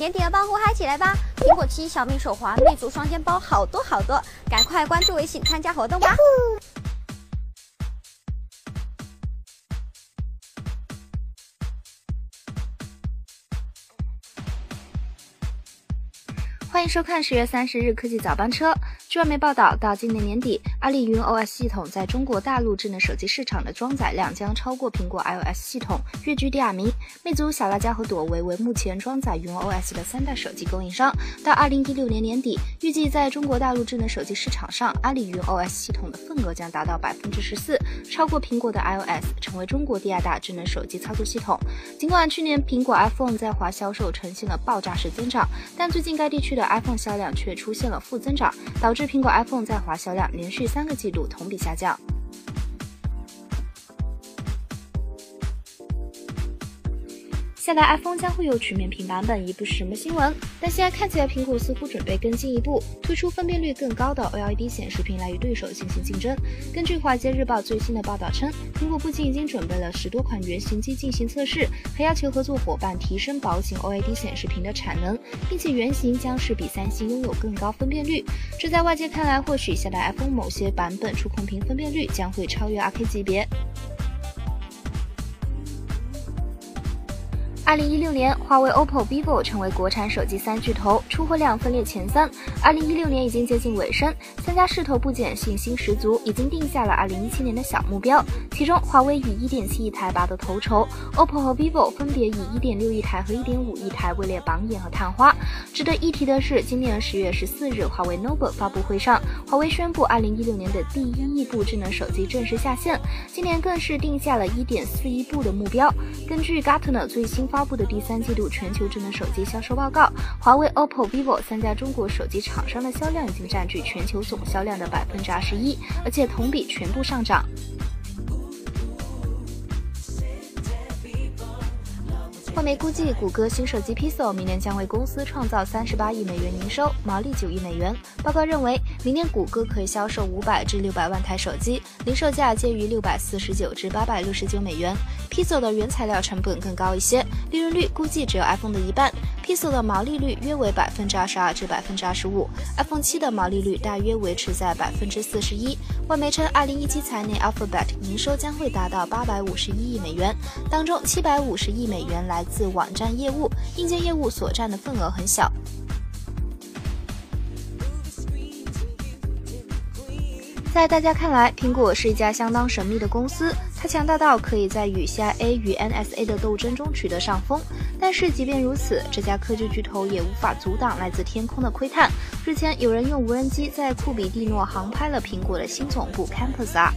甜甜的帮呼嗨起来吧！苹果七、小米手环、魅族双肩包，好多好多，赶快关注微信参加活动吧！欢迎收看十月三十日科技早班车。据外媒报道，到今年年底，阿里云 OS 系统在中国大陆智能手机市场的装载量将超过苹果 iOS 系统，跃居第二名。魅族、小辣椒和朵唯为目前装载云 OS 的三大手机供应商。到二零一六年年底，预计在中国大陆智能手机市场上，阿里云 OS 系统的份额将达到百分之十四，超过苹果的 iOS，成为中国第二大智能手机操作系统。尽管去年苹果 iPhone 在华销售呈现了爆炸式增长，但最近该地区的 iPhone 销量却出现了负增长，导致苹果 iPhone 在华销量连续三个季度同比下降。下代 iPhone 将会有曲面屏版本，已不是什么新闻。但现在看起来，苹果似乎准备更进一步，推出分辨率更高的 OLED 显示屏来与对手进行竞争。根据《华尔街日报》最新的报道称，苹果不仅已经准备了十多款原型机进行测试，还要求合作伙伴提升薄型 OLED 显示屏的产能，并且原型将是比三星拥有更高分辨率。这在外界看来，或许下代 iPhone 某些版本触控屏分辨率将会超越 2K 级别。二零一六年，华为、OPPO、vivo 成为国产手机三巨头，出货量分列前三。二零一六年已经接近尾声，三家势头不减，信心十足，已经定下了二零一七年的小目标。其中，华为以一点七亿台拔得头筹，OPPO 和 vivo 分别以一点六亿台和一点五亿台位列榜眼和探花。值得一提的是，今年十月十四日，华为 Nova 发布会上，华为宣布二零一六年的第一亿部智能手机正式下线，今年更是定下了一点四亿部的目标。根据 Gartner 最新发发布的第三季度全球智能手机销售报告，华为、OPPO、vivo 三家中国手机厂商的销量已经占据全球总销量的百分之二十一，而且同比全部上涨。外媒估计，谷歌新手机 Pixel 明年将为公司创造三十八亿美元营收，毛利九亿美元。报告认为，明年谷歌可以销售五百至六百万台手机，零售价介于六百四十九至八百六十九美元。Pixel 的原材料成本更高一些，利润率估计只有 iPhone 的一半。Pixel 的毛利率约为百分之二十二至百分之二十五，iPhone 七的毛利率大约维持在百分之四十一。外媒称，二零一七财年 Alphabet 营收将会达到八百五十一亿美元，当中七百五十亿美元来自网站业务，硬件业务所占的份额很小。在大家看来，苹果是一家相当神秘的公司。它强大到可以在与 CIA 与 NSA 的斗争中取得上风。但是，即便如此，这家科技巨头也无法阻挡来自天空的窥探。日前，有人用无人机在库比蒂诺航拍了苹果的新总部 Campus R。